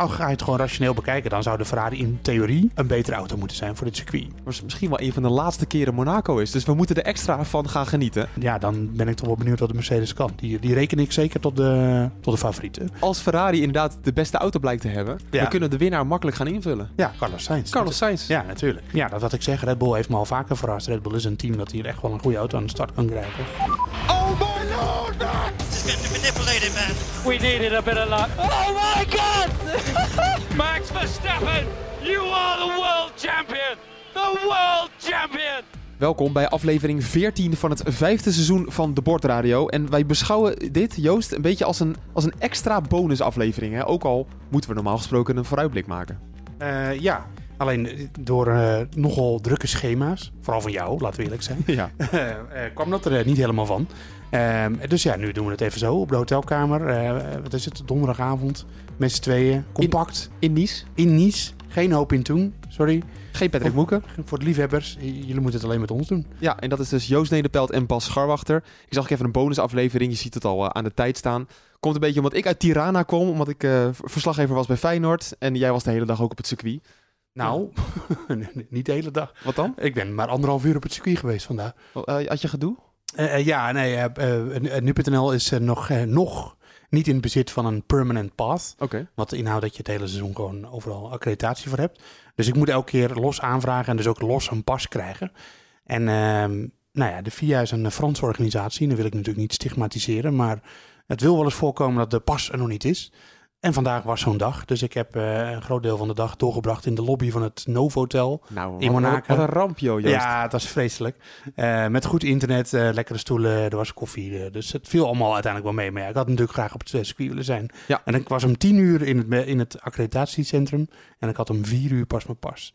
als ga je het gewoon rationeel bekijken, dan zou de Ferrari in theorie een betere auto moeten zijn voor dit circuit. Maar het misschien wel een van de laatste keren Monaco is. Dus we moeten er extra van gaan genieten. Ja, dan ben ik toch wel benieuwd wat de Mercedes kan. Die, die reken ik zeker tot de, tot de favorieten. Als Ferrari inderdaad de beste auto blijkt te hebben, Ja. dan kunnen we de winnaar makkelijk gaan invullen. Ja, Carlos Sainz. Carlos Sainz. Ja, natuurlijk. Ja, dat wat ik zeg, Red Bull heeft me al vaker verrast. Red Bull is een team dat hier echt wel een goede auto aan de start kan krijgen. This is getting manipulated, man. We needed a bit of luck. Oh my god! Max Verstappen, you are the world champion! The world champion! Welkom bij aflevering 14 van het vijfde seizoen van de Bordradio. En wij beschouwen dit, Joost, een beetje als een, als een extra bonusaflevering. Hè? Ook al moeten we normaal gesproken een vooruitblik maken. Eh, ja, alleen eh, door eh, nogal drukke schema's, vooral van jou, laten we eerlijk zijn, Ja. eh, kwam dat er niet helemaal van. Ehm, dus ja, nu doen we het even zo op de hotelkamer. Eh, wat is het? Donderdagavond. Met z'n tweeën. Compact. In Nice. In Nice. Geen hoop in toen. Sorry. Geen Patrick Moeken. Voor de liefhebbers. Jullie moeten het alleen met ons doen. Ja, en dat is dus Joost Nederpelt en Bas Scharwachter. Ik zag even een bonusaflevering. Je ziet het al aan de tijd staan. Komt een beetje omdat ik uit Tirana kom. Omdat ik eh, verslaggever was bij Feyenoord. En jij was de hele dag ook op het circuit. Nou, niet de hele dag. Wat dan? Ik ben maar anderhalf uur op het circuit geweest vandaag. Eh, had je gedoe? Eh, eh, ja, nee. Nu.nl is nog, nog niet in bezit van een permanent path. Oké. Wat inhoudt dat je het hele seizoen gewoon overal accreditatie voor hebt. Dus ik moet elke keer los aanvragen en dus ook los een pas krijgen. En ehm, nou ja, de FIA is een Franse organisatie. Dat wil ik natuurlijk niet stigmatiseren. Maar het wil wel eens voorkomen dat de pas er nog niet is. En vandaag was zo'n dag. Dus ik heb eh, een groot deel van de dag doorgebracht in de lobby van het Novotel. Nou, In Monaco. wat een ramp, joh, Joost. Ja, het was vreselijk. Eh, met goed internet, eh, lekkere stoelen, er was koffie. dus het viel allemaal uiteindelijk wel mee. Maar ja, ik had natuurlijk graag op het circuit willen zijn. Ja. En ik was om tien uur in het, in het accreditatiecentrum. En ik had om vier uur pas mijn pas.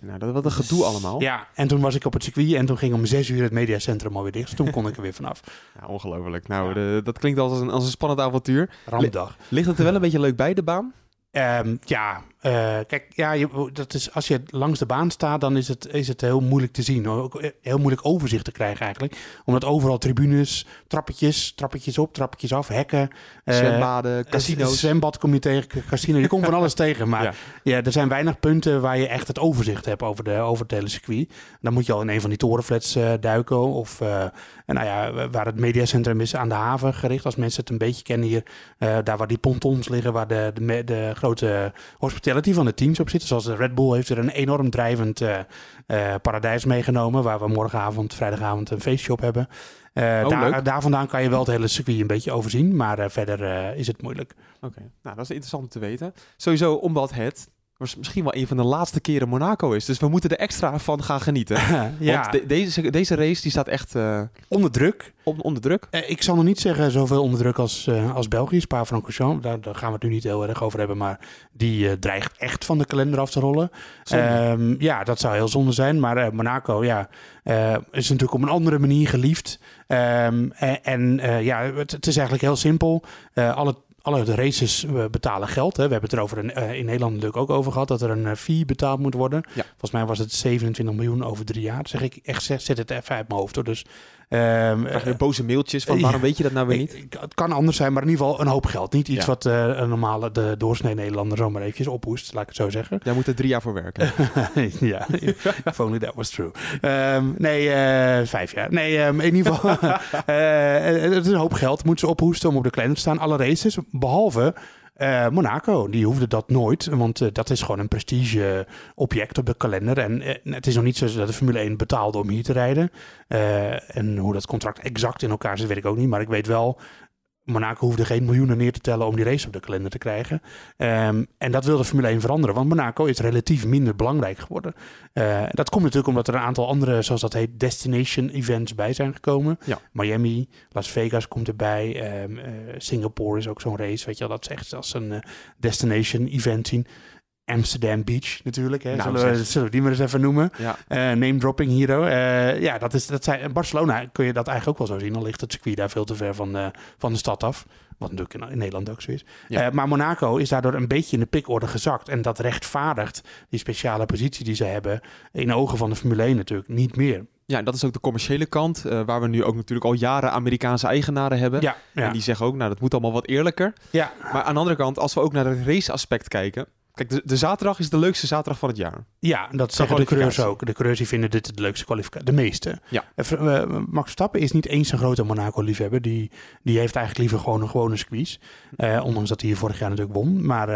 Nou, dat wat een gedoe allemaal. Ja, en toen was ik op het circuit en toen ging om zes uur het mediacentrum alweer dicht. Dus toen kon ik er weer vanaf. Ja, ongelooflijk. Nou, de- dat klinkt als een, als een spannend avontuur. Rampdag. Ligt het er wel een beetje leuk bij, de baan? Ehm, ja, eh, kijk, ja, je, dat is, als je langs de baan staat, dan is het, is het heel moeilijk te zien. Ook heel moeilijk overzicht te krijgen eigenlijk. Omdat overal tribunes, trappetjes, trappetjes op, trappetjes af, hekken. eh, Zwembaden, casino's. Zwembad kom je tegen, casino. Je komt van alles tegen. Maar Ja. ja. er zijn weinig punten waar je echt het overzicht hebt over, de, over het hele circuit. Dan moet je al in een van die torenflats eh, duiken. Of eh, en nou ja, waar het mediacentrum is aan de haven gericht. Als mensen het een beetje kennen hier. eh, daar waar die pontons liggen, waar de, de, de grote van de teams op zitten. Zoals de Red Bull heeft er een enorm drijvend eh, eh, paradijs meegenomen. Waar we morgenavond, vrijdagavond een feestje op hebben. Eh, Oh, daar, vandaan kan je wel het hele circuit een beetje overzien. Maar verder is het moeilijk. Oké, nou dat is interessant om te weten. Sowieso omdat het misschien wel een van de laatste keren Monaco is. Dus we moeten er extra van gaan genieten. ja, Want de- deze, deze race die staat echt eh, onder druk. on- onder druk. Eh, ik zal nog niet zeggen zoveel onder druk als, eh, als België, Spa-Francorchamps. Daar, daar gaan we het nu niet heel erg over hebben. Maar die eh, dreigt echt van de kalender af te rollen. Ehm, ja, dat zou heel zonde zijn. Maar eh, Monaco ja, eh, is natuurlijk op een andere manier geliefd. Ehm, en en, eh, ja, het, het is eigenlijk heel simpel. Eh, alle, races betalen geld. Hè. We hebben het er over een, eh, in Nederland natuurlijk ook over gehad. Dat er een eh, fee betaald moet worden. Ja. Volgens mij was het 27 miljoen over drie jaar. Zeg ik echt, zet het even uit mijn hoofd. Hoor. Dus, ehm, je boze mailtjes van waarom weet je dat nou weer niet? het kan anders zijn, maar in ieder geval een hoop geld. Niet iets wat eh, een normale, de doorsnee Nederlander zomaar eventjes ophoest, laat ik het zo zeggen. Jij moet er drie jaar voor werken. ja, if only that was true. Ehm, nee, eh, vijf jaar. Nee, ehm, in ieder geval, eh, het is een hoop geld. Moeten ze ophoesten om op de kalender te staan. Alle races, behalve eh, Monaco. Die hoefde dat nooit, want eh, dat is gewoon een prestige object op de kalender. En eh, het is nog niet zo dat de Formule 1 betaalde om hier te rijden. En hoe dat contract exact in elkaar zit, weet ik ook niet. Maar ik weet wel, Monaco hoefde geen miljoenen neer te tellen om die race op de kalender te krijgen. Ehm, en dat wil de Formule 1 veranderen, want Monaco is relatief minder belangrijk geworden. Eh, dat komt natuurlijk omdat er een aantal andere, zoals dat heet, destination events bij zijn gekomen. Ja. Miami, Las Vegas komt erbij, ehm, eh, Singapore is ook zo'n race, weet je wel, dat is echt als een eh, destination event zien. Amsterdam Beach natuurlijk, hè. Nou, zullen, we, zullen we die maar eens even noemen. Ja. Eh, name dropping hero. Eh, ja, dat is, dat zijn, Barcelona kun je dat eigenlijk ook wel zo zien. Dan ligt het circuit daar veel te ver van, eh, van de stad af. Wat natuurlijk in, in Nederland ook zo is. Ja. Maar Monaco is daardoor een beetje in de pikorde gezakt. En dat rechtvaardigt die speciale positie die ze hebben. In de ogen van de Formule 1 natuurlijk niet meer. Ja, dat is ook de commerciële kant, waar we nu ook natuurlijk al jaren Amerikaanse eigenaren hebben. Ja, ja. En die zeggen ook, nou, dat moet allemaal wat eerlijker. ja. Maar aan de andere kant, als we ook naar het raceaspect kijken... Kijk, de, de zaterdag is de leukste zaterdag van het jaar. Ja, dat zeggen de coureurs ook. De coureurs die vinden dit de leukste kwalificatie. De meeste. Ja. Eh, eh, Max Verstappen is niet eens een grote Monaco-liefhebber. Die, die heeft eigenlijk liever gewoon een gewone squeeze. Eh, ondanks dat hij hier vorig jaar natuurlijk won. Maar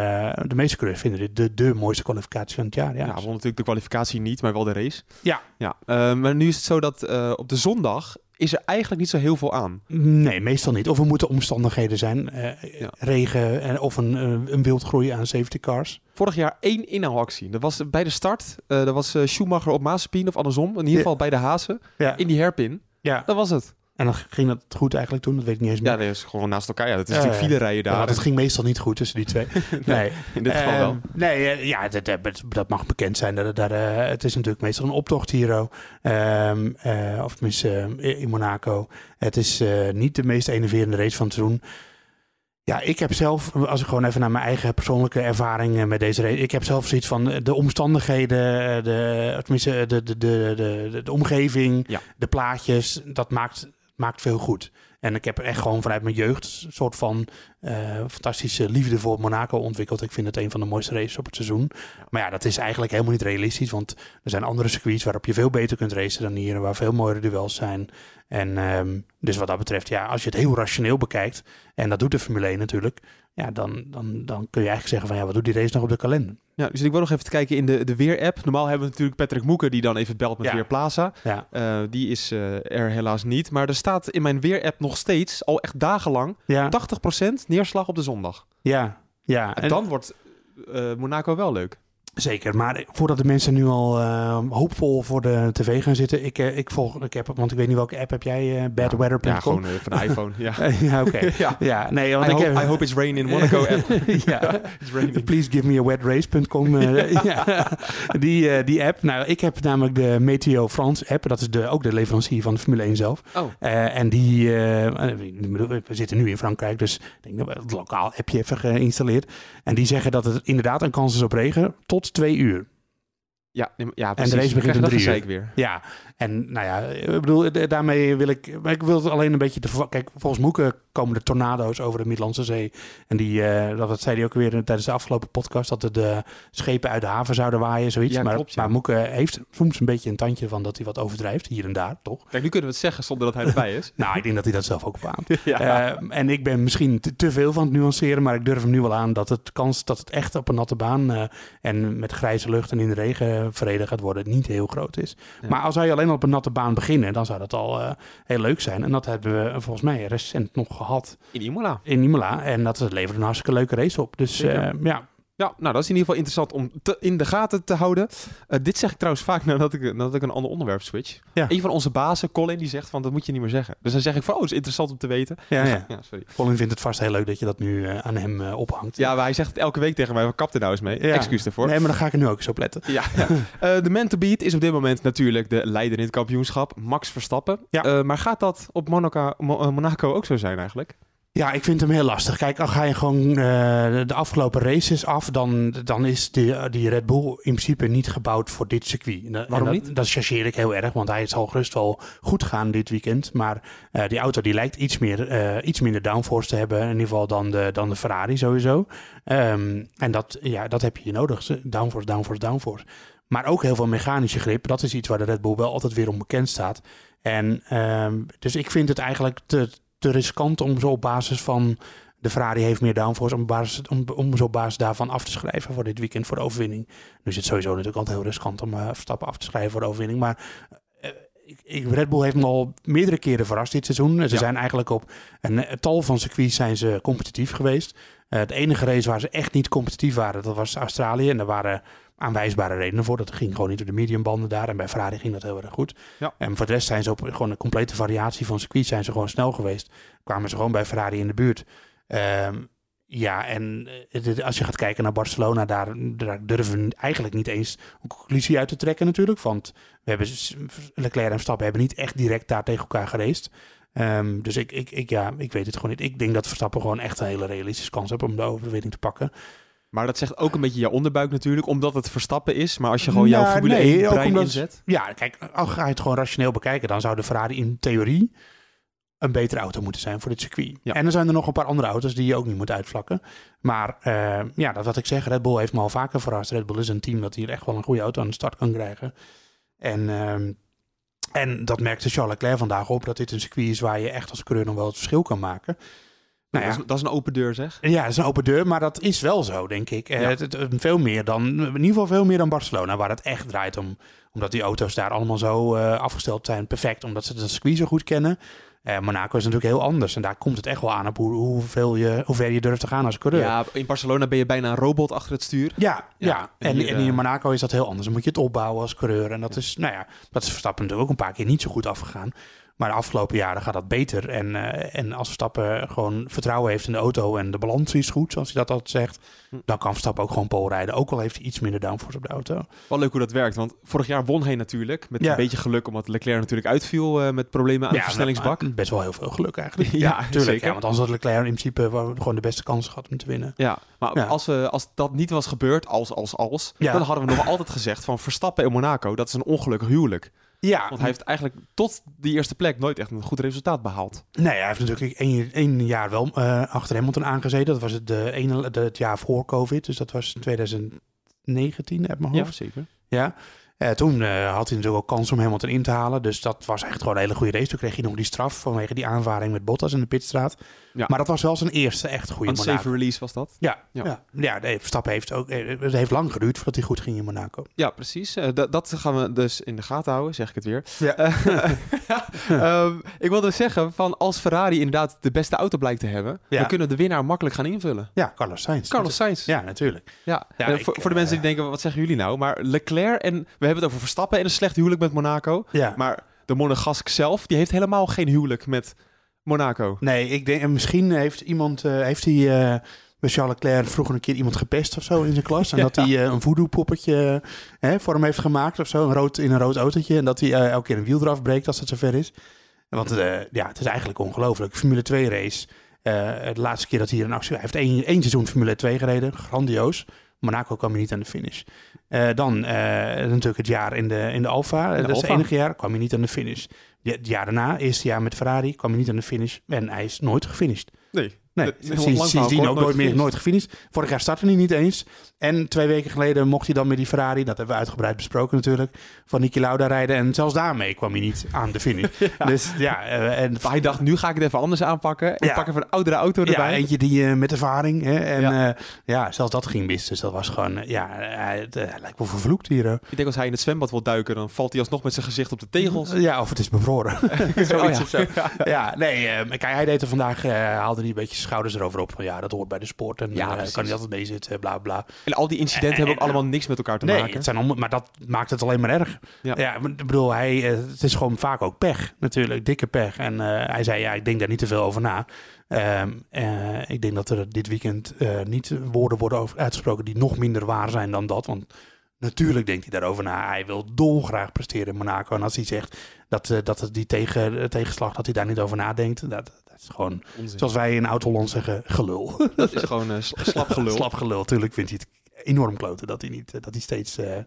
de meeste coureurs vinden dit de, de mooiste kwalificatie van het jaar. Ja, Ja, won natuurlijk de kwalificatie niet, maar wel de race. Ja. ja maar nu is het zo dat op de zondag is er eigenlijk niet zo heel veel aan. Nee, meestal niet. Of er moeten omstandigheden zijn. eh, Ja. Regen en, of een, eh, een wildgroei aan safety cars. Vorig jaar één inhaalactie. Dat was bij de start. eh dat was eh, Schumacher op Mazepin of andersom. In ieder geval bij de Hazen. Ja. In die hairpin. ja. Dat was het. En dan ging dat goed eigenlijk toen. Dat weet ik niet eens meer. Ja, dat is gewoon naast elkaar. Ja, dat is natuurlijk file rijden Ja, daar. dat ging meestal niet goed tussen die twee. nee. In dit geval wel. Ehm, Nee, eh, ja, dat, dat, dat mag bekend zijn. Dat, dat, eh, het is natuurlijk meestal een optocht hier. Ehm eh, of tenminste eh, in Monaco. Het is eh, niet de meest enerverende race van het seizoen. Ja, ik heb zelf, als ik gewoon even naar mijn eigen persoonlijke ervaring eh, met deze race. Ik heb zelf zoiets van eh, de omstandigheden, eh, de, tenminste de, de, de, de, omgeving, de plaatjes. Dat maakt, maakt veel goed. En ik heb echt gewoon vanuit mijn jeugd een soort van eh, fantastische liefde voor Monaco ontwikkeld. Ik vind het een van de mooiste races op het seizoen. Maar ja, dat is eigenlijk helemaal niet realistisch. Want er zijn andere circuits waarop je veel beter kunt racen dan hier. Waar veel mooiere duels zijn. En ehm, dus wat dat betreft, ja, als je het heel rationeel bekijkt. En dat doet de Formule 1 natuurlijk. Ja, dan, dan, dan kun je eigenlijk zeggen van ja, wat doet die race nog op de kalender? Ja, dus ik wil nog even te kijken in de, de weer-app. Normaal hebben we natuurlijk Patrick Moeken die dan even belt met Ja. Weerplaza. Ja, Eh, die is eh, er helaas niet. Maar er staat in mijn weer-app nog steeds, al echt dagenlang, ja, 80% neerslag op de zondag. ja. ja. En dan wordt eh, Monaco wel leuk. Zeker, maar voordat de mensen nu al eh, hoopvol voor de tv gaan zitten, ik, eh, ik volg, ik heb, want ik weet niet welke app heb jij, eh badweather.com? Ja, gewoon eh, van de iPhone. Ja. Ja, oké. ja. Ja, nee, want I, ik hope, heb... I hope it's rain in Monaco app. ja, It's raining. please give me a wetrace.com. ja, die, die app. Nou, ik heb namelijk de Meteo France app. Dat is de, ook de leverancier van de Formule 1 zelf. Oh, en die, we zitten nu in Frankrijk, dus ik denk dat we het lokaal appje even geïnstalleerd. En die zeggen dat het inderdaad een kans is op regen tot twee uur. ja, nee, maar- ja de precies. race begint om drie gezeik weer. Ja, en nou ja, ik bedoel, daarmee wil ik, ik wil het alleen een beetje te Kijk, volgens Moeken komen er tornado's over de Middellandse Zee. En die, eh, dat, zei hij ook weer tijdens de afgelopen podcast, dat er de schepen uit de haven zouden waaien, zoiets. Ja, maar, klopt, ja. maar Moeken heeft soms een beetje een tandje van dat hij wat overdrijft, hier en daar, toch? Kijk, nu kunnen we het zeggen zonder dat hij erbij is. Nou, ik denk dat hij dat zelf ook beaamt. ja. Eh, en ik ben misschien te, te veel van het nuanceren, maar ik durf hem nu wel aan dat het kans dat het echt op een natte baan eh, en met grijze lucht en in de regen verreden gaat worden niet heel groot is. Maar als wij alleen op een natte baan beginnen, dan zou dat al eh, heel leuk zijn. En dat hebben we volgens mij recent nog gehad In Imola. in Imola. En dat levert een hartstikke leuke race op. Dus eh, ja, Ja, nou dat is in ieder geval interessant om te, in de gaten te houden. Eh, dit zeg ik trouwens vaak nadat ik, nadat ik een ander onderwerp switch. Ja. Een van onze bazen, Colin, die zegt van dat moet je niet meer zeggen. Dus dan zeg ik van, oh, het is interessant om te weten. ja, ja. Ja, sorry. Colin vindt het vast heel leuk dat je dat nu eh, aan hem eh, ophangt. Ja, maar hij zegt het elke week tegen mij, kap er nou eens mee. Excuus daarvoor. Nee, maar dan ga ik er nu ook eens op letten. Ja, ja. De man to beat is op dit moment natuurlijk de leider in het kampioenschap, Max Verstappen. Ja. Maar gaat dat op Monaco, Mo- Monaco ook zo zijn eigenlijk? Ja, ik vind hem heel lastig. Kijk, al ga je gewoon eh, de afgelopen races af, dan, dan is die, die Red Bull in principe niet gebouwd voor dit circuit. En Waarom en dat, niet? Dat chargeer ik heel erg, want hij zal gerust wel goed gaan dit weekend. Maar eh, die auto die lijkt iets, meer, eh, iets minder downforce te hebben, in ieder geval dan de, dan de Ferrari sowieso. Ehm, en dat, ja, dat heb je nodig. Downforce, downforce, downforce. Maar ook heel veel mechanische grip. Dat is iets waar de Red Bull wel altijd weer om bekend staat. En ehm, dus ik vind het eigenlijk te, te riskant om zo op basis van de Ferrari heeft meer downforce om, basis, om, om zo op basis daarvan af te schrijven voor dit weekend voor de overwinning. Nu is het sowieso natuurlijk altijd heel riskant om uh, Verstappen af te schrijven voor de overwinning. Maar uh, ik, ik, Red Bull heeft me al meerdere keren verrast dit seizoen. Ze Ja. zijn eigenlijk op een, een tal van circuits zijn ze competitief geweest. Uh, het enige race waar ze echt niet competitief waren, dat was Australië. En daar waren aanwijsbare redenen voor. Dat ging gewoon niet door de mediumbanden daar. En bij Ferrari ging dat heel erg goed. Ja. En voor de rest zijn ze op gewoon een complete variatie van circuits zijn ze gewoon snel geweest. Kwamen ze gewoon bij Ferrari in de buurt. Um, ja, en als je gaat kijken naar Barcelona, daar, daar, durven we eigenlijk niet eens een conclusie uit te trekken natuurlijk. Want we hebben, Leclerc en Verstappen hebben niet echt direct daar tegen elkaar gereest. Um, dus ik, ik, ik, ja, ik weet het gewoon niet. Ik denk dat Verstappen gewoon echt een hele realistische kans heeft om de overwinning te pakken. Maar dat zegt ook een beetje jouw onderbuik natuurlijk, omdat het Verstappen is. Maar als je gewoon jouw Ja, Formule nee, 1 ook brein omdat- inzet... Ja, kijk, als ga je het gewoon rationeel bekijken, dan zou de Ferrari in theorie een betere auto moeten zijn voor dit circuit. Ja. En er zijn er nog een paar andere auto's die je ook niet moet uitvlakken. Maar eh, ja, dat wat ik zeg, Red Bull heeft me al vaker verrast. Red Bull is een team dat hier echt wel een goede auto aan de start kan krijgen. En, ehm, en dat merkte Charles Leclerc vandaag op, dat dit een circuit is waar je echt als coureur nog wel het verschil kan maken. Nou ja, dat, is, dat is een open deur zeg. ja, het is een open deur, maar dat is wel zo, denk ik. Eh, Ja. Het, het- veel meer dan, in ieder geval veel meer dan Barcelona, waar het echt draait om. Omdat die auto's daar allemaal zo eh, afgesteld zijn, perfect, omdat ze de circuit zo goed kennen. Eh, Monaco is natuurlijk heel anders en daar komt het echt wel aan op hoe, hoeveel je, hoe ver je durft te gaan als coureur. Ja, in Barcelona ben je bijna een robot achter het stuur. Ja, ja. Ja, en En, hier, en in Monaco is dat heel anders. Dan moet je het opbouwen als coureur. En dat is, nou ja, dat is Verstappen natuurlijk ook een paar keer niet zo goed afgegaan. Maar de afgelopen jaren gaat dat beter. En, eh, en als Verstappen gewoon vertrouwen heeft in de auto en de balans is goed, zoals hij dat altijd zegt, Hm. dan kan Verstappen ook gewoon pole rijden. Ook al heeft hij iets minder downforce op de auto. Wel leuk hoe dat werkt, want vorig jaar won hij natuurlijk. Met Ja. een beetje geluk, omdat Leclerc natuurlijk uitviel eh, met problemen aan de versnellingsbak. maar best wel heel veel geluk eigenlijk. Ja, tuurlijk. zeker. Ja, want anders had Leclerc in principe gewoon de beste kans gehad om te winnen. Ja, maar. Als, we, als dat niet was gebeurd, als, als, als, dan hadden we nog altijd gezegd van Verstappen in Monaco, dat is een ongelukkig huwelijk. Ja, Want hij heeft eigenlijk tot die eerste plek nooit echt een goed resultaat behaald. Nee, hij heeft natuurlijk één, één jaar wel eh, achter Hamilton aangezeten. Dat was het, de ene, de, het jaar voor COVID. Dus dat was 2019 uit mijn Ja, hoofd. zeker. Ja. Eh, toen eh, had hij natuurlijk ook kans om Hamilton in te halen. Dus dat was echt gewoon een hele goede race. Toen kreeg hij nog die straf vanwege die aanvaring met Bottas in de pitstraat. Ja. Maar dat was wel zijn eerste echt goede Unsafe Monaco. release was dat. Ja, Ja. ja. ja. nee, Verstappen heeft ook... eh, Het heeft lang geduurd voordat hij goed ging in Monaco. Ja, precies. Dat- dat gaan we dus in de gaten houden, zeg ik het weer. Ja. Ehm, ik wilde zeggen, van als Ferrari inderdaad de beste auto blijkt te hebben, Ja. dan kunnen we de winnaar makkelijk gaan invullen. Ja, Carlos Sainz. Carlos Sainz. Ja, natuurlijk. Ja, Ja, en ik, voor, voor de mensen die denken, wat zeggen jullie nou? Maar Leclerc en we hebben het over Verstappen en een slecht huwelijk met Monaco. Ja. Maar de Monegask zelf, die heeft helemaal geen huwelijk met Monaco. Nee, ik denk, en misschien heeft iemand, eh, heeft hij bij Charles Leclerc vroeger een keer iemand gepest of zo in zijn klas. En dat hij eh, een voodoo poppetje eh, voor hem heeft gemaakt of zo, een rood, in een rood autootje. En dat hij elke keer een wiel eraf breekt als het zover is. Want ja, het is eigenlijk ongelooflijk. Formule 2 race. de laatste keer dat hij hier een actie... Hij heeft één, één seizoen Formule 2 gereden. Grandioos. Monaco kwam hij niet aan de finish. Eh, dan eh, natuurlijk het jaar in de, in de Alfa. dat is het enige jaar. kwam hij niet aan de finish. Ja, Het jaar daarna, eerste jaar met Ferrari, kwam hij niet aan de finish. En hij is nooit gefinished. Nee. Nee, sinds, sindsdien ook nooit meer nooit nooit gefinished. Vorig jaar startte hij niet eens. En twee weken geleden mocht hij dan met die Ferrari, dat hebben we uitgebreid besproken natuurlijk, van Niki Lauda rijden. En zelfs daarmee kwam hij niet aan de finish. Dus ja, eh, en Maar hij dacht, nu ga ik het even anders aanpakken. Ik Ja. pak even een oudere auto ja, erbij. eentje die eh, met ervaring. Hè, en Ja. ja. ja, zelfs dat ging mis. Dus dat was gewoon, eh, ja, hij, eh, lijkt wel vervloekt hier. eh. Ik denk als hij in het zwembad wil duiken, dan valt hij alsnog met zijn gezicht op de tegels. Ja, of het is bevroren. Zoiets Oh ja. of zo. ja, nee, eh, kijk, hij deed er vandaag, eh, haalde hij een beetje schouders erover op. Van ja, dat hoort bij de sport en Ja, precies. kan niet altijd mee zitten, bla bla. En al die incidenten En- hebben ook en- allemaal niks met elkaar te Nee, maken. het zijn allemaal, maar dat maakt het alleen maar erg. Ja. Ik bedoel, hij, eh, het is gewoon vaak ook pech, natuurlijk, dikke pech. En eh, hij zei, ja, ik denk daar niet te veel over na. Eh, ik denk dat er dit weekend eh, niet woorden worden over, uitgesproken die nog minder waar zijn dan dat. Want natuurlijk denkt hij daarover na. Hij wil dolgraag presteren in Monaco. En als hij zegt dat, eh, dat die tegen, eh, tegenslag, dat hij daar niet over nadenkt, dat, dat is gewoon, Onzin. zoals wij in Oud-Holland zeggen, gelul. Dat is gewoon sl- slap gelul. Slap gelul. Tuurlijk vindt hij het enorm kloten dat hij, niet, eh, dat hij steeds eh,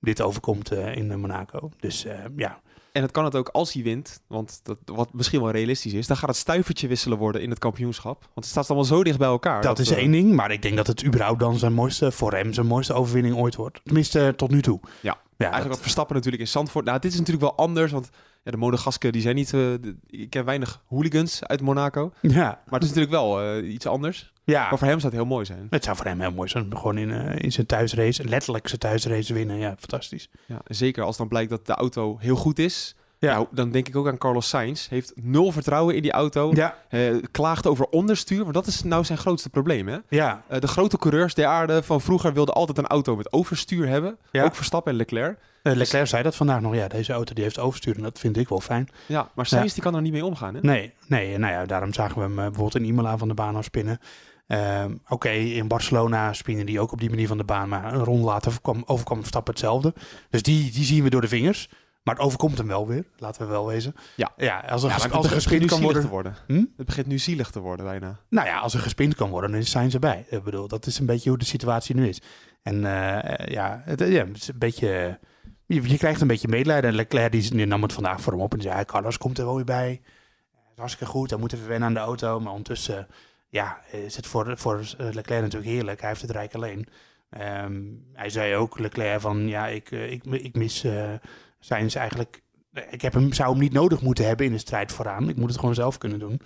dit overkomt in Monaco. Dus ja, En het kan het ook als hij wint, want dat, wat misschien wel realistisch is, dan gaat het stuivertje wisselen worden in het kampioenschap. Want het staat allemaal zo dicht bij elkaar. dat, is eh, één ding. Maar ik denk dat het überhaupt dan zijn mooiste, voor hem zijn mooiste overwinning ooit wordt. Tenminste, tot nu toe. Ja. ja Eigenlijk dat- wat Verstappen natuurlijk in Zandvoort. Nou, dit is natuurlijk wel anders, want ja, de Monegasken die zijn niet... de- ik ken weinig hooligans uit Monaco. ja, Maar het is natuurlijk wel eh, iets anders. Ja. Maar voor hem zou het heel mooi zijn. het zou voor hem heel mooi zijn. Gewoon in, eh, in zijn thuisrace, letterlijk zijn thuisrace winnen. Ja, fantastisch. Ja, zeker als dan blijkt dat de auto heel goed is. Ja. Nou, dan denk ik ook aan Carlos Sainz. Heeft nul vertrouwen in die auto. Ja, Eh, klaagt over onderstuur, want dat is nou zijn grootste probleem. Hè? ja, Eh, de grote coureurs der aarde van vroeger wilden altijd een auto met overstuur hebben. Ja. Ook Verstappen en Leclerc. Eh, Leclerc zei dat vandaag nog. Ja, deze auto die heeft overstuur en dat vind ik wel fijn. Ja, maar Sainz die kan er niet mee omgaan. Hè? Nee, nee, nou ja, daarom zagen we hem bijvoorbeeld in Imola van de baan afspinnen. Ehm, Oké, in Barcelona spinnen die ook op die manier van de baan, maar een ronde later kwam, overkwam Verstappen hetzelfde. Dus die, die zien we door de vingers. Maar het overkomt hem wel weer, laten we wel wezen. Ja. ja als er, Ja, als er gespind kan worden... Hm? Het begint nu zielig te worden bijna. Nou ja, als er gespind kan worden, dan zijn ze bij. Ik bedoel, dat is een beetje hoe de situatie nu is. En eh, ja, het, ja, het is een beetje... Je, je krijgt een beetje medelijden. En Leclerc die, die nam het vandaag voor hem op en zei... Carlos komt er wel weer bij. Het is hartstikke goed. Hij moet even wennen aan de auto. Maar ondertussen ja, is het voor, voor eh, Leclerc natuurlijk heerlijk. Hij heeft het rijk alleen. Ehm, hij zei ook, Leclerc, van... Ja, ik, eh, ik, ik mis uh, Sainz eigenlijk... Ik heb hem, zou hem niet nodig moeten hebben in de strijd vooraan. Ik moet het gewoon zelf kunnen doen.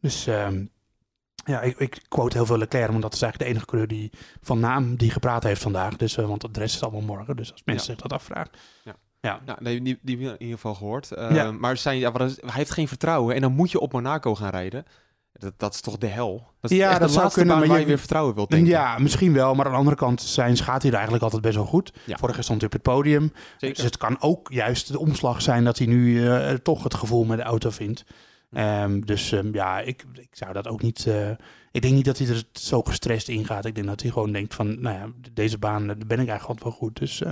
Dus... ehm, ja, ik, ik quote heel veel Leclerc, want dat is eigenlijk de enige coureur die van naam die gepraat heeft vandaag. Dus, uh, want het rest is allemaal morgen. Dus als mensen Ja. zich dat afvragen. Ja. Ja. Nee, die, die in ieder geval gehoord. Uh, Ja. Maar zijn, ja, hij heeft geen vertrouwen en dan moet je op Monaco gaan rijden. Dat, dat is toch de hel? Dat is Ja, echt dat de zou laatste kunnen, maar waar je je- weer vertrouwen wilt denken. Ja, misschien wel. Maar aan de andere kant, zijn gaat hij er eigenlijk altijd best wel goed. Ja. Vorige stond hij op het podium. Zeker. Dus het kan ook juist de omslag zijn dat hij nu eh, toch het gevoel met de auto vindt. Ehm, dus ehm, ja, ik, ik zou dat ook niet. eh, ik denk niet dat hij er zo gestrest in gaat. Ik denk dat hij gewoon denkt van, nou ja, deze baan eh, daar ben ik eigenlijk altijd wel goed. Dus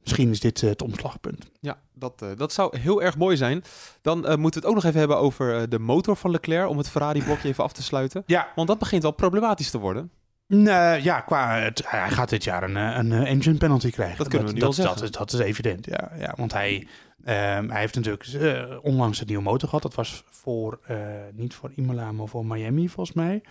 misschien is dit eh, het omslagpunt. Ja, dat, eh, dat zou heel erg mooi zijn. Dan eh, moeten we het ook nog even hebben over de motor van Leclerc. Om het Ferrari-blokje even af te sluiten. Ja, Want dat begint wel problematisch te worden. Nee, ja, qua het, hij gaat dit jaar een, een engine penalty krijgen. Dat kunnen we nu dat, al zeggen. Dat is, dat is evident, ja. ja want hij, ehm, hij heeft natuurlijk onlangs een nieuwe motor gehad. Dat was voor, niet voor Imola, maar voor Miami volgens mij.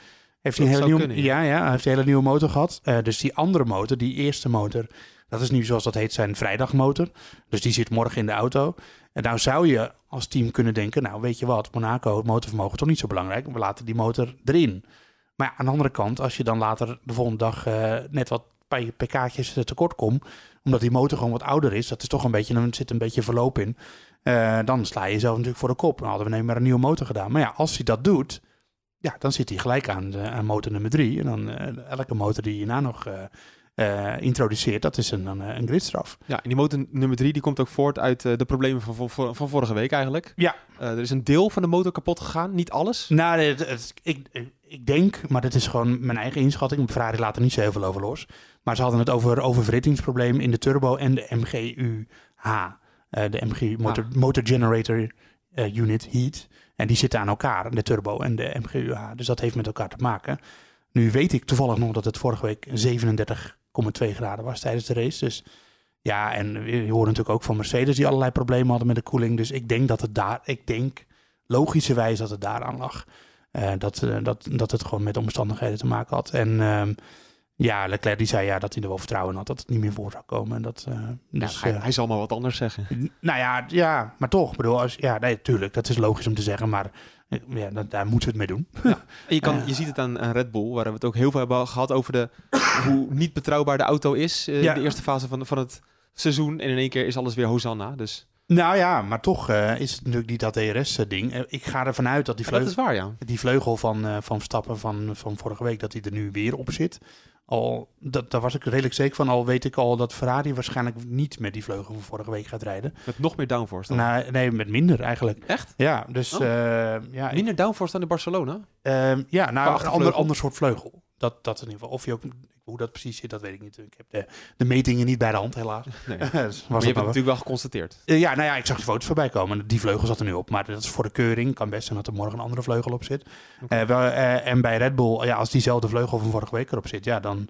Heeft hij een hele nieuwe, kunnen, ja. Ja, hij heeft een hele nieuwe motor gehad. Eh, dus die andere motor, die eerste motor, dat is nu zoals dat heet zijn vrijdagmotor. Dus die zit morgen in de auto. En nou zou je als team kunnen denken, nou weet je wat, Monaco, motorvermogen toch niet zo belangrijk. We laten die motor erin. Maar ja, aan de andere kant, als je dan later de volgende dag eh, net wat bij pk'tjes tekort komt, omdat die motor gewoon wat ouder is, dat is toch een beetje, er zit een beetje verloop in, eh, dan sla je jezelf natuurlijk voor de kop. Dan hadden we neem maar een nieuwe motor gedaan. Maar ja, als hij dat doet, ja, dan zit hij gelijk aan, aan motor nummer drie. En dan eh, elke motor die je na nog eh, introduceert, dat is een, een, een gridstraf. Ja, en die motor nummer drie die komt ook voort uit eh, de problemen van, van, van, vorige week eigenlijk. Ja. Eh, er is een deel van de motor kapot gegaan, niet alles. Nou, nee, het, het- ik, ik denk, maar dit is gewoon mijn eigen inschatting. Ferrari laat er niet zo heel veel over los. Maar ze hadden het over oververhittingsprobleem in de turbo en de MGU-H. de MG Motor, Motor Generator Unit Heat. En die zitten aan elkaar, de turbo en de MGU-H. Dus dat heeft met elkaar te maken. Nu weet ik toevallig nog dat het vorige week 37,2 graden was tijdens de race. Dus ja, en je hoort natuurlijk ook van Mercedes die allerlei problemen hadden met de koeling. Dus ik denk dat het daar, ik denk logischerwijs dat het daaraan lag. Eh, dat, eh, dat, dat het gewoon met omstandigheden te maken had. En ehm, ja, Leclerc die zei ja, dat hij er wel vertrouwen had dat het niet meer voor zou komen. En dat, eh, dus, hij, hij zal maar wat anders zeggen. nou ja, ja, maar toch. Bedoel, als, ja, nee, tuurlijk, dat is logisch om te zeggen, maar ja, dat, daar moeten we het mee doen. En je, kan, Eh. je ziet het aan, aan Red Bull, waar we het ook heel veel hebben gehad over de, hoe niet betrouwbaar de auto is eh, Ja. in de eerste fase van, van het seizoen. En in één keer is alles weer Hosanna. Dus Nou ja, maar toch eh, is het natuurlijk niet dat DRS-ding. Eh, ik ga ervan uit dat die ja, dat vleugel, is waar, ja. die vleugel van, eh van Verstappen van, van vorige week, dat hij er nu weer op zit. Al, dat, daar was ik redelijk zeker van. Al weet ik al dat Ferrari waarschijnlijk niet met die vleugel van vorige week gaat rijden. Met nog meer downforce dan. Nou, nee, met minder eigenlijk. Echt? Ja, dus Oh. eh, ja, Minder downforce dan in Barcelona? Ehm, ja, nou, een ander, ander soort vleugel. Dat, dat in ieder geval. Of je ook, hoe dat precies zit, dat weet ik niet. Ik heb de, de metingen niet bij de hand, helaas. Nee. Dus maar was je hebt dat het maar- natuurlijk wel geconstateerd. Eh, ja, nou ja, ik zag de foto's voorbij komen. Die vleugel zat er nu op. Maar dat is voor de keuring. Kan best zijn dat er morgen een andere vleugel op zit. Eh, wel, eh, en bij Red Bull, ja, als diezelfde vleugel van vorige week erop zit, ja, dan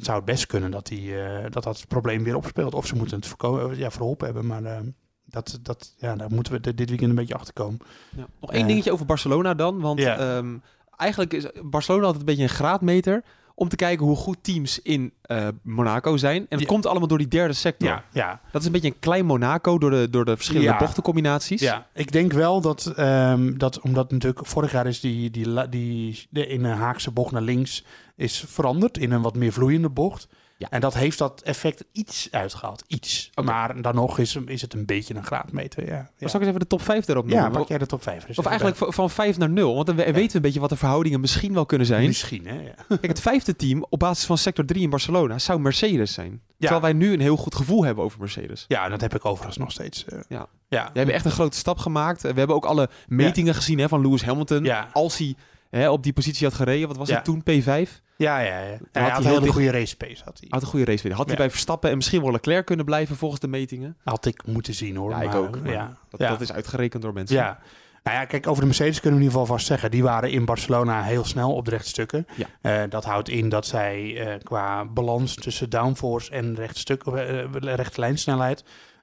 zou het best kunnen dat, die, dat dat probleem weer opspeelt. Of ze moeten het ja, verholpen hebben. Maar dat, dat, ja, daar moeten we dit- weekend een beetje achter komen. Ja. Nog één dingetje over Barcelona dan. Want ehm, eigenlijk is Barcelona altijd een beetje een graadmeter om te kijken hoe goed teams in eh, Monaco zijn. En het Ja. komt allemaal door die derde sector. Ja, ja. Dat is een beetje een klein Monaco door de, door de verschillende Ja. bochtencombinaties. Ja, ik denk wel dat, ehm, dat omdat natuurlijk vorig jaar is die, die, die de, in een haakse bocht naar links is veranderd in een wat meer vloeiende bocht. Ja. En dat heeft dat effect iets uitgehaald. Iets. Maar dan nog is, is het een beetje een graadmeter. Ja, Maar ja. zal ik eens even de top 5 erop noemen? ja pak jij de top 5? of eigenlijk van- van 5 naar 0. Want dan we- weten we een beetje wat de verhoudingen misschien wel kunnen zijn. Misschien, hè? Ja. Kijk, het vijfde team op basis van sector 3 in Barcelona zou Mercedes zijn. Terwijl wij nu een heel goed gevoel hebben over Mercedes. ja, en dat heb ik overigens nog steeds. eh. Ja. ja. We hebben echt een grote stap gemaakt. We hebben ook alle metingen gezien hè, van Lewis Hamilton. Als hij hè, op die positie had gereden, wat was het toen? P5. Ja, ja, ja. had hij had een heel hele dicht- goede race pace. Had, hij. Had een goede race. Had hij bij Verstappen en misschien wel Leclerc kunnen blijven volgens de metingen? had ik moeten zien hoor. Ja, ik maar, ook. maar Ja, Dat, ja. dat is uitgerekend door mensen. Ja. Nou ja, kijk, over de Mercedes kunnen we in ieder geval vast zeggen. Die waren in Barcelona heel snel op de rechtstukken. Ja. Eh, dat houdt in dat zij eh, qua balans tussen downforce en rechtstuk, eh, rechte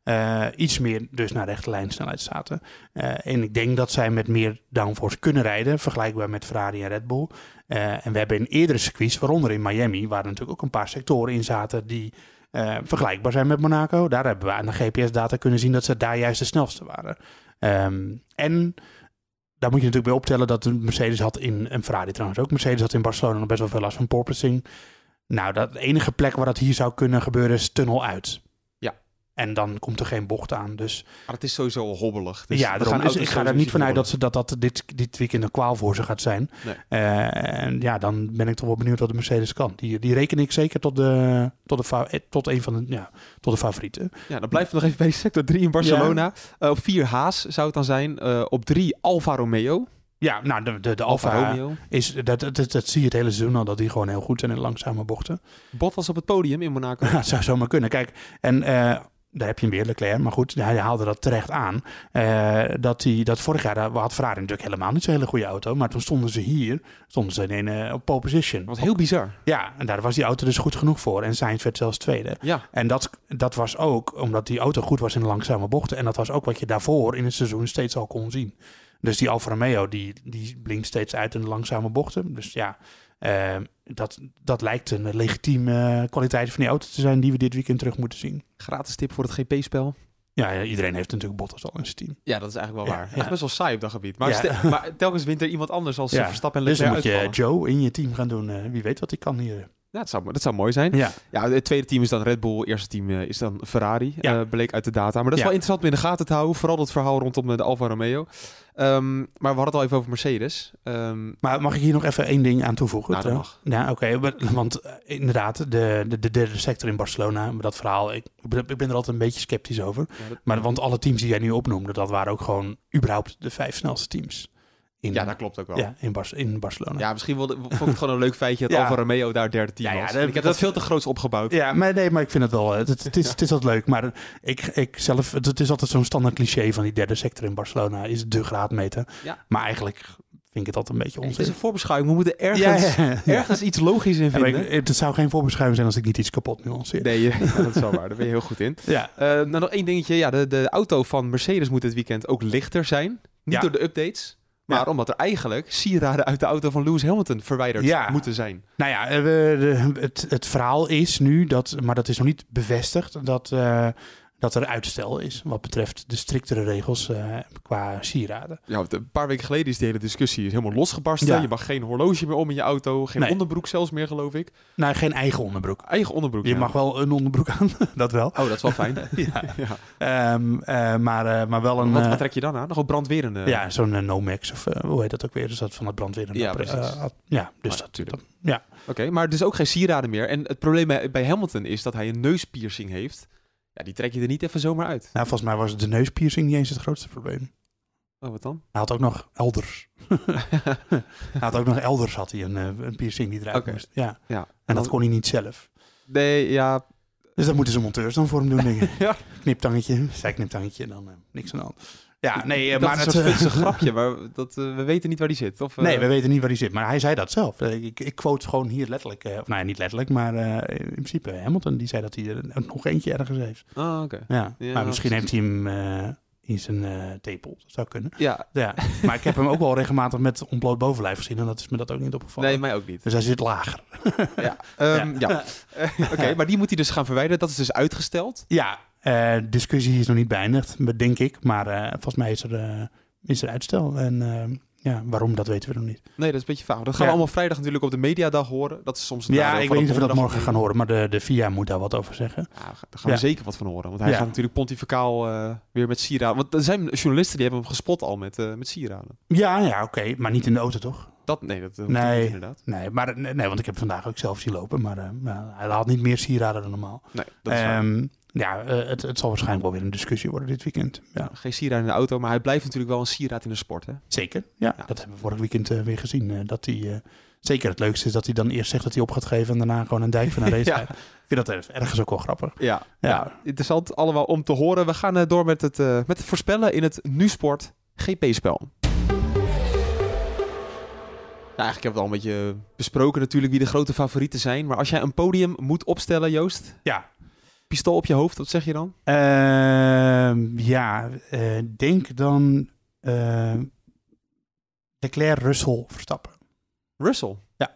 eh, iets meer dus naar rechte lijnsnelheid zaten. Eh, en ik denk dat zij met meer downforce kunnen rijden, vergelijkbaar met Ferrari en Red Bull. Eh, en we hebben in eerdere circuits, waaronder in Miami, waar natuurlijk ook een paar sectoren in zaten die vergelijkbaar zijn met Monaco. Daar hebben we aan de GPS-data kunnen zien dat ze daar juist de snelste waren. Ehm, en daar moet je natuurlijk bij optellen dat de Mercedes had in, en Ferrari trouwens ook, Mercedes had in Barcelona nog best wel veel last van porpoising. Nou, dat, enige plek waar dat hier zou kunnen gebeuren is tunnel uit. Ja. En dan komt er geen bocht aan. Dus Maar het is sowieso al hobbelig. Dus ja, gaan dus ik ga er niet vanuit dat, ze, dat dat dit, dit weekend een kwaal voor ze gaat zijn. Nee. Eh, en ja, dan ben ik toch wel benieuwd wat de Mercedes kan. Die, die reken ik zeker tot, de, tot, de, eh, tot een van de, ja, tot de favorieten. Ja, dan blijven we nog even bij sector 3 in Barcelona. Eh, op 4 Haas zou het dan zijn. Op 3 Alfa Romeo. Ja, nou, de, de, de Alfa Alfa Romeo. is, dat, dat, dat, dat zie je het hele seizoen al, dat die gewoon heel goed zijn in langzame bochten. Bottas op het podium in Monaco. Ja, het zou zomaar kunnen. Kijk, en daar heb je hem weer, Leclerc. Maar goed, hij haalde dat terecht aan. Eh, dat, hij, dat vorig jaar, had Ferrari natuurlijk helemaal niet zo'n hele goede auto. Maar toen stonden ze hier, stonden ze in een op pole position. Wat heel bizar. Ja, en daar was die auto dus goed genoeg voor. En Sainz werd zelfs tweede. Ja, En dat, dat was ook omdat die auto goed was in de langzame bochten. En dat was ook wat je daarvoor in het seizoen steeds al kon zien. Dus die Alfa Romeo, die, die blinkt steeds uit in de langzame bochten. Dus ja, eh, dat, dat lijkt een legitieme kwaliteit van die auto te zijn die we dit weekend terug moeten zien. gratis tip voor het GP-spel. Ja, iedereen heeft natuurlijk Bottas al in zijn team. Ja, dat is eigenlijk wel waar. ja. Het is best wel saai op dat gebied. Maar, Ja. maar telkens wint er iemand anders als Ja. Verstappen en Dus dan Leclerc moet je. Joe in je team gaan doen. Eh, wie weet wat hij kan hier. Ja, dat zou, dat zou mooi zijn. Ja, Ja, het tweede team is dan Red Bull. Het eerste team eh, is dan Ferrari. Ja. eh, bleek uit de data. Maar dat is Ja. wel interessant om in de gaten te houden. Vooral dat verhaal rondom eh, de Alfa Romeo. Ehm, maar we hadden het al even over Mercedes. Ehm, maar mag ik hier nog even één ding aan toevoegen? Nou, dat trouwens? Ja, oké. want eh, inderdaad, de, de, de derde sector in Barcelona, dat verhaal, ik, ik ben ik ben er altijd een beetje sceptisch over. ja, dat- Maar want alle teams die jij nu opnoemde, dat waren ook gewoon überhaupt de vijf snelste teams. In, ja, dat klopt ook wel. ja, in, Bar in Barcelona. Ja, misschien wilde, vond ik het gewoon een leuk feitje dat Ja. Alfa Romeo daar derde team Ja, ja, was. dat- ik heb dat- dat veel te groots opgebouwd. Ja, maar nee, maar ik vind het wel. Het, het, het is, het is altijd leuk. Maar ik, ik zelf, het, het is altijd zo'n standaard cliché van die derde sector in Barcelona. Is de graadmeter. Maar eigenlijk vind ik het altijd een beetje Het is onzin. een voorbeschouwing. We moeten ergens, ja, ja, ja. ergens iets logisch in vinden. ik- het zou geen voorbeschouwing zijn als ik niet iets kapot nuanceer. Nee, dat is wel waar. Daar ben je heel goed in. Ja, Eh, nou, nog één dingetje. Ja, de, de auto van Mercedes moet dit weekend ook lichter zijn. Niet Ja. door de updates. Maar Ja. omdat er eigenlijk sieraden uit de auto van Lewis Hamilton verwijderd Ja. moeten zijn. nou ja, eh, we- de- het, het verhaal is nu dat, maar dat is nog niet bevestigd, dat, eh, dat er uitstel is wat betreft de striktere regels eh, qua sieraden. Ja, een paar weken geleden is die hele discussie helemaal losgebarsten. Ja. Je mag geen horloge meer om in je auto. Geen Nee. onderbroek zelfs meer, geloof ik. Nou, geen eigen onderbroek. Eigen onderbroek. Je ja. mag wel een onderbroek aan, dat wel. Oh, dat is wel fijn. Ja. ja. Ehm, eh, maar, eh, maar wel een... Wat, wat trek je dan aan? Nog een brandwerende? Ja, zo'n Nomex of hoe heet dat ook weer? Dus dat van het brandweer. Ja, precies. ja, dus Maar dat, natuurlijk. ja. Oké, maar dus ook geen sieraden meer. En het probleem bij, bij Hamilton is dat hij een neuspiercing heeft. Ja, die trek je er niet even zomaar uit. Nou, volgens mij was de neuspiercing niet eens het grootste probleem. Oh, wat dan? Hij had ook nog elders. hij had ook nog elders had hij een, eh, een piercing die eruit moest. Ja. Ja. En dat kon hij niet zelf. Nee, ja. Dus dat moeten ze monteurs dan voor hem doen, dingen. Ja. Kniptangetje, zij kniptangetje, dan eh, niks aan de hand. Ja, nee, eh, dat maar is het... een eh, grapje, maar dat, eh, we weten niet waar die zit. Of, eh, Nee, we weten niet waar hij zit. Maar hij zei dat zelf. Eh, Ik, ik quote gewoon hier letterlijk. eh, of nou ja, niet letterlijk, maar eh, in principe Hamilton. Die zei dat hij er nog eentje ergens heeft. Ah, oké. Ja, Ja, maar misschien heeft hij hem eh, in zijn eh tepel. Dat zou kunnen. Ja, Ja, maar ik heb hem ook wel regelmatig met ontbloot bovenlijf gezien. En dat is me dat ook niet opgevallen. nee, mij ook niet. Dus hij zit lager. Ja, ehm, ja. Eh, Oké, maar die moet hij dus gaan verwijderen. Dat is dus uitgesteld. Ja, eh, discussie is nog niet beëindigd, denk ik. Maar eh, volgens mij is er, eh, is er uitstel. En ja, waarom, dat weten we nog niet. Nee, dat is een beetje vaag. Dat gaan Ja. we allemaal vrijdag natuurlijk op de mediadag horen. Dat is soms Ja, ik weet niet of we dat morgen gaan horen. Maar de, de VIA moet daar wat over zeggen. Ja, daar gaan we Ja. zeker wat van horen. Want hij Ja. gaat natuurlijk pontificaal weer met sieraden. Want er zijn journalisten die hebben hem gespot al met, met sieraden. Ja, ja, oké. Maar niet in de auto, toch? Dat, nee, dat Nee. niet inderdaad. Nee, maar, nee, want ik heb vandaag ook zelf zien lopen. Maar hij had niet meer sieraden dan normaal. Nee, dat is waar. Ja, eh, het, het zal waarschijnlijk wel weer een discussie worden dit weekend. Ja, Geen sieraad in de auto, maar hij blijft natuurlijk wel een sieraad in de sport. Hè? zeker. Ja, Ja. dat hebben we vorig weekend eh, weer gezien. eh, dat hij Zeker het leukste is dat hij dan eerst zegt dat hij op gaat geven... en daarna gewoon een dijk van een race Ja. Ik vind dat ergens ook wel grappig. Ja, ja. Interessant allemaal om te horen. We gaan door met het, met het voorspellen in het Nu-sport GP-spel. Nou, eigenlijk hebben we het al een beetje besproken natuurlijk wie de grote favorieten zijn. Maar als jij een podium moet opstellen, Joost, Ja, pistool op je hoofd, wat zeg je dan? Ehm, ja eh, denk dan eh, Leclerc, Russell, Verstappen. Russell. Ja.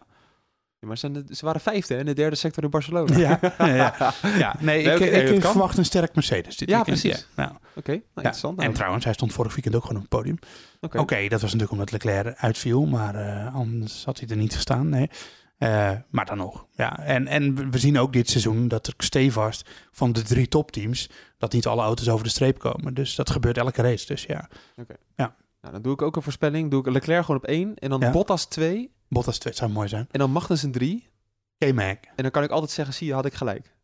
maar ze, waren vijfde in de derde sector in Barcelona. Ja, ja, ja. nee, Nee, ik, ik verwacht een sterk Mercedes dit Ja, weekend. precies. Ja, ja. Oké, nou, interessant. En Nou, trouwens, hij stond vorig weekend ook gewoon op het podium. oké. Oké, dat was natuurlijk omdat Leclerc uitviel, maar eh, anders had hij er niet gestaan. Nee. Eh, maar dan nog. Ja. En, en we- zien ook dit seizoen dat er stevast van de drie topteams, dat niet alle auto's over de streep komen. Dus dat gebeurt elke race. Dus ja, Nou, dan doe ik ook een voorspelling. Doe ik Leclerc gewoon op één. En dan Ja. Bottas 2. Bottas 2 zou mooi zijn. En dan Magnussen 3. K-Mac. En dan kan ik altijd zeggen, zie je, had ik gelijk.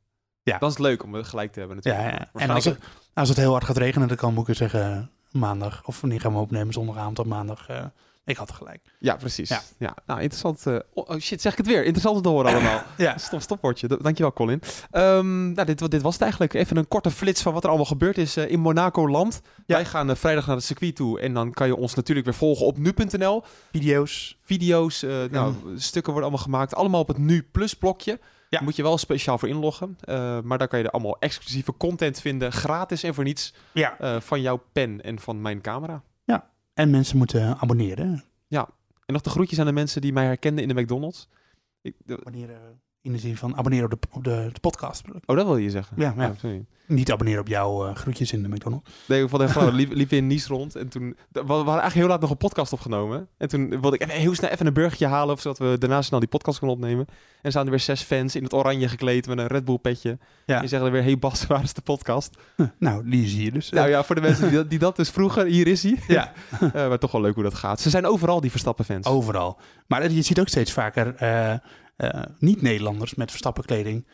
Ja. Dan is het leuk om het gelijk te hebben Ja, natuurlijk. ja. En als het, als het heel hard gaat regenen, dan kan Boeken zeggen maandag. Of wanneer gaan we opnemen? Zondagavond of maandag. eh, ik had gelijk. Ja, precies. Ja. Ja. nou, interessant. eh, oh, shit, zeg ik het weer. Interessant om te horen allemaal. Ja. Stop, stopwoordje. Dankjewel, Colin. Ehm, nou, dit, dit was het eigenlijk. Even een korte flits van wat er allemaal gebeurd is eh, in Monaco-land. Ja. Wij gaan eh, vrijdag naar het circuit toe. En dan kan je ons natuurlijk weer volgen op nu.nl. Video's. Video's, eh, nou, stukken worden allemaal gemaakt. Allemaal op het Nu Plus blokje. Ja. Daar moet je wel speciaal voor inloggen. Eh, maar daar kan je er allemaal exclusieve content vinden. Gratis en voor niets. Ja. eh, van jouw pen en van mijn camera. En mensen moeten abonneren. En nog de groetjes aan de mensen die mij herkenden in de McDonald's. Ik, de- Abonneren in de zin van abonneren op de, op de, de podcast. oh, dat wil je zeggen? Ja, ja. Oh, sorry. Niet abonneren op jouw eh, groetjes in de McDonald's. Nee, ik vond het echt gewoon, liep, liep in Nice rond. En toen, we hadden eigenlijk heel laat nog een podcast opgenomen. En toen wilde ik even, heel snel even een burgertje halen, zodat we daarna snel die podcast konden opnemen. En staan er weer zes fans in het oranje gekleed met een Red Bull petje. Ja. En die zeggen er weer, hey Bas, waar is de podcast? Huh, nou, die zie je dus. Nou ja, voor de mensen die dat, die dat dus vroegen, hier is hij. Ja. Eh, maar toch wel leuk hoe dat gaat. Ze zijn overal die Verstappen fans. Overal. Maar je ziet ook steeds vaker eh, niet-Nederlanders met Verstappen kleding.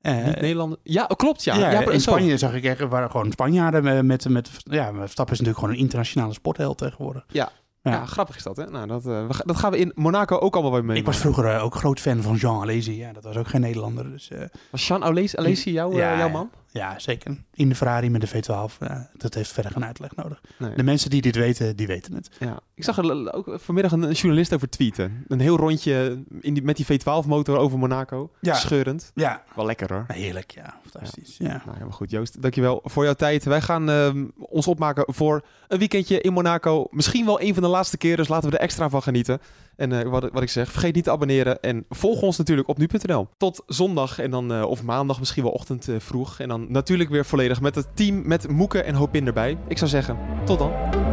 Eh, Niet Nederland. Ja, oh, klopt ja. Ja, ja, in zo. Spanje zag ik echt, waren gewoon Spanjaarden met, met, met ja, Verstappen is natuurlijk gewoon een internationale sportheld tegenwoordig. Ja. Ja. Ja, grappig is dat, hè? Nou, dat, eh, dat gaan we in Monaco ook allemaal weer mee. Ik was vroeger eh, ook groot fan van Jean Alesi. Ja, dat was ook geen Nederlander. Dus, eh, Was Sean Alesi, Alesi jouw, eh, Ja, jouw ja. man? Ja, zeker. In de Ferrari met de V12. eh, dat heeft verder geen uitleg nodig. Nee. De mensen die dit weten, die weten het. Ja. Ik zag er ook vanmiddag een, journalist over tweeten. Een heel rondje in die, met die V12-motor over Monaco. Ja. Scheurend. Ja, Wel lekker hoor. heerlijk. Ja, fantastisch. Ja. Nou, helemaal goed, Joost. Dankjewel voor jouw tijd. Wij gaan ehm, ons opmaken voor een weekendje in Monaco. Misschien wel een van de laatste keren, dus laten we er extra van genieten. En eh, wat, wat ik zeg, vergeet niet te abonneren. En volg ons natuurlijk op nu.nl. Tot zondag en dan, eh, of maandag, misschien wel ochtend eh, vroeg. En dan natuurlijk weer volledig met het team met Moeke en Hopin erbij. Ik zou zeggen, tot dan.